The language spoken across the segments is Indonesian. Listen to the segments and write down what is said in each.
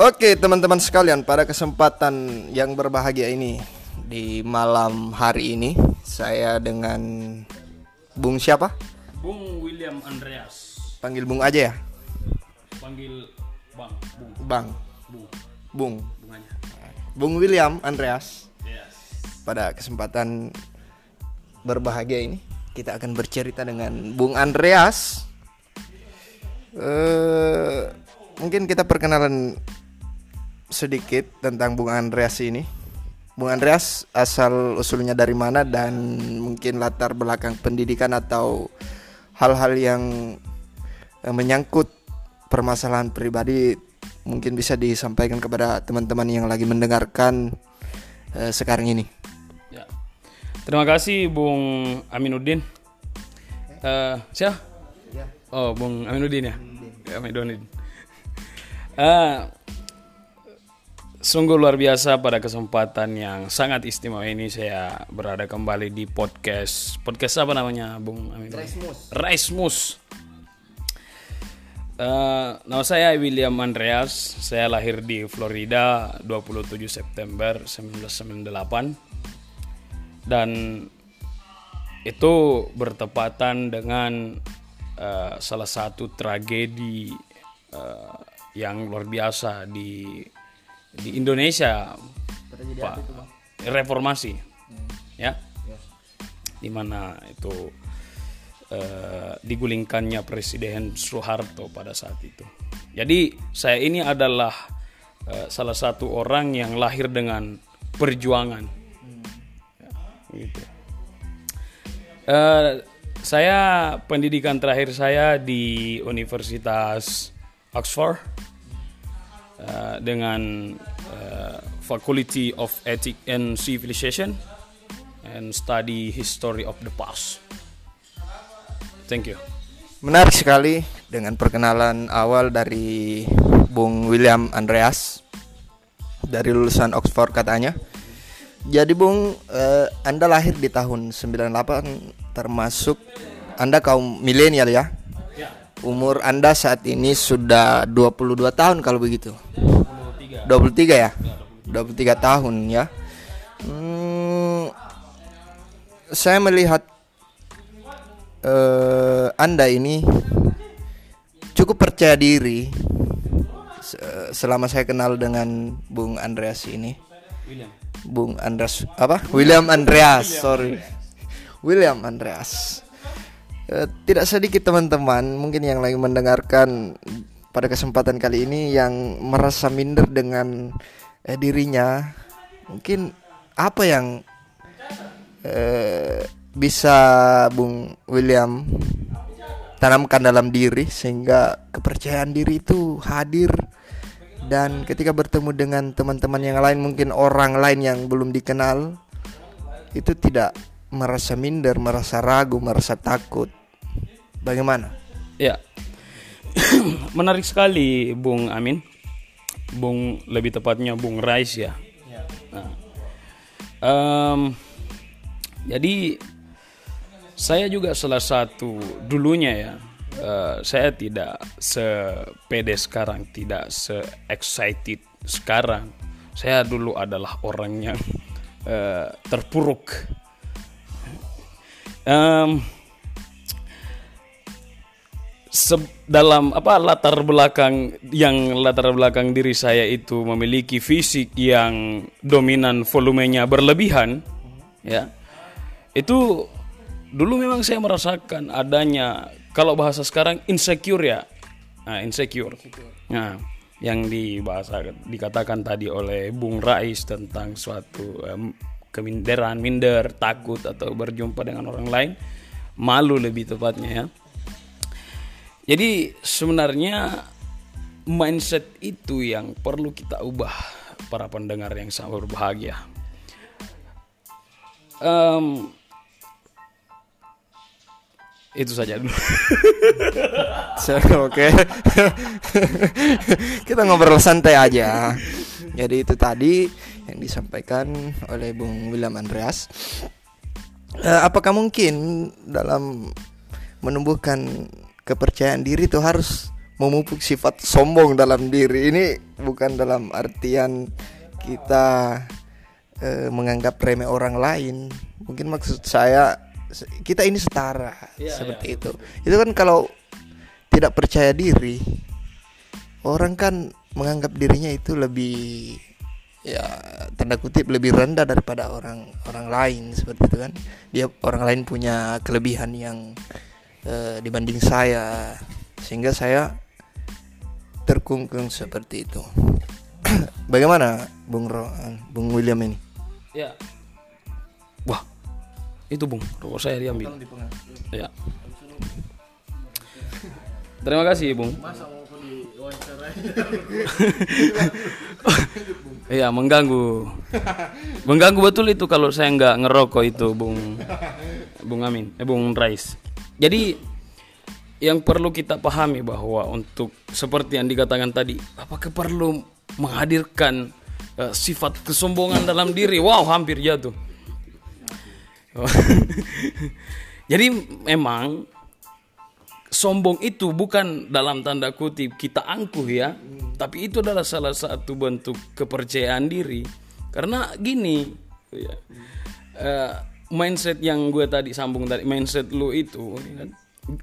Oke teman-teman sekalian pada kesempatan yang berbahagia ini Di malam hari ini Saya dengan Bung siapa? Bung William Andreas. Panggil Bung aja ya? Panggil Bang, Bung, Bang Bung, Bung Bung aja. Bung William Andreas Yes. Pada kesempatan berbahagia ini Kita akan bercerita dengan Bung Andreas eh Mungkin kita perkenalan sedikit tentang Bung Andreas ini Bung Andreas asal usulnya dari mana dan mungkin latar belakang pendidikan atau hal-hal yang menyangkut permasalahan pribadi mungkin bisa disampaikan kepada teman-teman yang lagi mendengarkan eh, sekarang ini. Ya. Terima kasih Bung Aminuddin. Eh, siapa? Oh, Bung Aminuddin ya. Ya, Aminuddin. Eh, sungguh luar biasa pada kesempatan yang sangat istimewa ini saya berada kembali di podcast podcast apa namanya Bung Aminuddin? Raismus. Eh, nama saya William Andreas. Saya lahir di Florida 27 September 1998 dan itu bertepatan dengan eh, salah satu tragedi eh, yang luar biasa di di Indonesia, Pak. Reformasi, ya, di mana itu eh, digulingkannya Presiden Soeharto pada saat itu. Jadi saya ini adalah eh, salah satu orang yang lahir dengan perjuangan. Ya, gitu. Eh, saya pendidikan terakhir saya di Universitas Oxford eh, dengan eh, Faculty of Ethics and Civilization and study history of the past. Thank you. Menarik sekali dengan perkenalan awal dari Bung William Andreas dari lulusan Oxford katanya. Jadi Bung, eh, Anda lahir di tahun 98 termasuk Anda kaum milenial ya. Ya, Umur Anda saat ini sudah 22 tahun kalau begitu. 23 ya? 23 tahun ya. Hmm, saya melihat eh, Anda ini cukup percaya diri se- selama saya kenal dengan Bung Andreas ini. William. Bung Andreas apa? William Andreas, sorry. William Andreas. Eh, tidak sedikit teman-teman mungkin yang lagi mendengarkan pada kesempatan kali ini yang merasa minder dengan eh, dirinya. Mungkin apa yang eh, bisa Bung William tanamkan dalam diri sehingga kepercayaan diri itu hadir dan ketika bertemu dengan teman-teman yang lain mungkin orang lain yang belum dikenal itu tidak merasa minder, merasa ragu, merasa takut. Bagaimana? Ya. Menarik sekali Bung Amin. Bung lebih tepatnya Bung Rais ya. Nah. Em, jadi saya juga salah satu dulunya ya. eh, saya tidak sepede sekarang, tidak se excited sekarang. Saya dulu adalah orang yang eh, terpuruk. Se- dalam apa latar belakang yang latar belakang diri saya itu memiliki fisik yang dominan volumenya berlebihan ya. Itu dulu memang saya merasakan adanya kalau bahasa sekarang insecure ya. Nah, insecure. Nah yang dibahasa dikatakan tadi oleh Bung Rais tentang suatu em, keminderan minder takut atau berjumpa dengan orang lain malu lebih tepatnya ya jadi sebenarnya mindset itu yang perlu kita ubah para pendengar yang sangat berbahagia. Em, itu saja dulu. Oke. Kita ngobrol santai aja. Jadi itu tadi yang disampaikan oleh Bung William Andreas. Eh, apakah mungkin dalam menumbuhkan kepercayaan diri itu harus memupuk sifat sombong dalam diri. Ini bukan dalam artian kita eh, menganggap remeh orang lain. Mungkin maksud saya kita ini setara Iya, seperti itu. Itu kan kalau tidak percaya diri orang kan menganggap dirinya itu lebih ya tanda kutip lebih rendah daripada orang orang lain seperti itu kan. Dia orang lain punya kelebihan yang eh, dibanding saya sehingga saya terkungkung seperti itu bagaimana Bung Ro, Bung William ini Ya. Wah. Itu, Bung. Rokok saya diambil. Ya. Terima kasih, Bung. Iya, mengganggu. Mengganggu betul itu kalau saya nggak ngerokok itu, Bung. Bung Amin, eh Bung Rais. Jadi yang perlu kita pahami bahwa untuk seperti yang dikatakan tadi, apakah perlu menghadirkan eh, sifat kesombongan dalam diri? Wow, hampir jatuh. Jadi memang sombong itu bukan dalam tanda kutip kita angkuh ya, tapi itu adalah salah satu bentuk kepercayaan diri. Karena gini, ya, eh, mindset yang gue tadi sambung tadi, mindset lu itu, kan,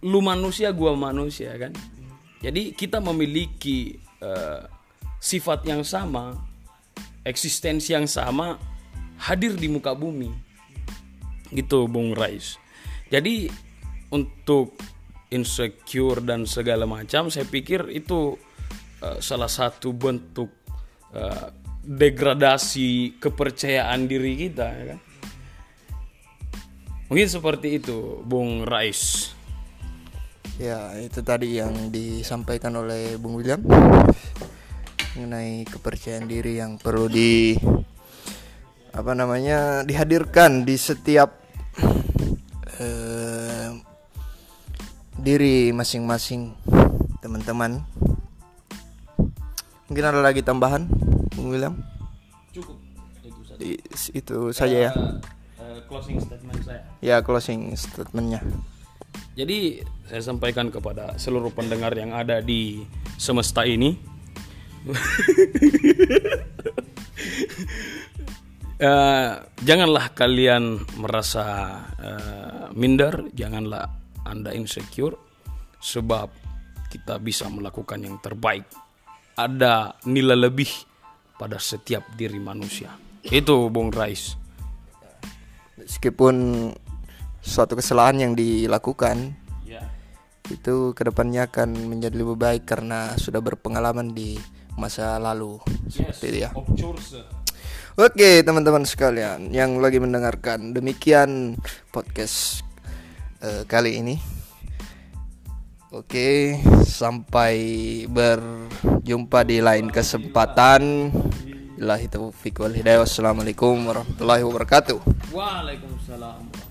lu manusia, gua manusia kan. Jadi kita memiliki eh, sifat yang sama, eksistensi yang sama, hadir di muka bumi gitu Bung Rais. Jadi untuk insecure dan segala macam saya pikir itu eh, salah satu bentuk eh, degradasi kepercayaan diri kita ya kan. Mungkin seperti itu Bung Rais. Ya, itu tadi yang disampaikan oleh Bung William mengenai kepercayaan diri yang perlu di apa namanya dihadirkan di setiap eh, diri masing-masing teman-teman. Mungkin ada lagi tambahan, Bung William? Cukup itu saja. Di- itu saja ya. Closing statement saya. Ya closing statementnya. Jadi saya sampaikan kepada seluruh pendengar yang ada di semesta ini Eh, janganlah kalian merasa eh, minder, janganlah Anda insecure sebab kita bisa melakukan yang terbaik. Ada nilai lebih pada setiap diri manusia. Itu Bung Rais. Meskipun suatu kesalahan yang dilakukan Ya. itu ke depannya akan menjadi lebih baik karena sudah berpengalaman di masa lalu seperti itu ya. Oke teman-teman sekalian yang lagi mendengarkan demikian podcast eh, kali ini. Oke sampai berjumpa di lain kesempatan. Ilahi taufiq wal hidayah. Wassalamualaikum warahmatullahi wabarakatuh. Waalaikumsalam.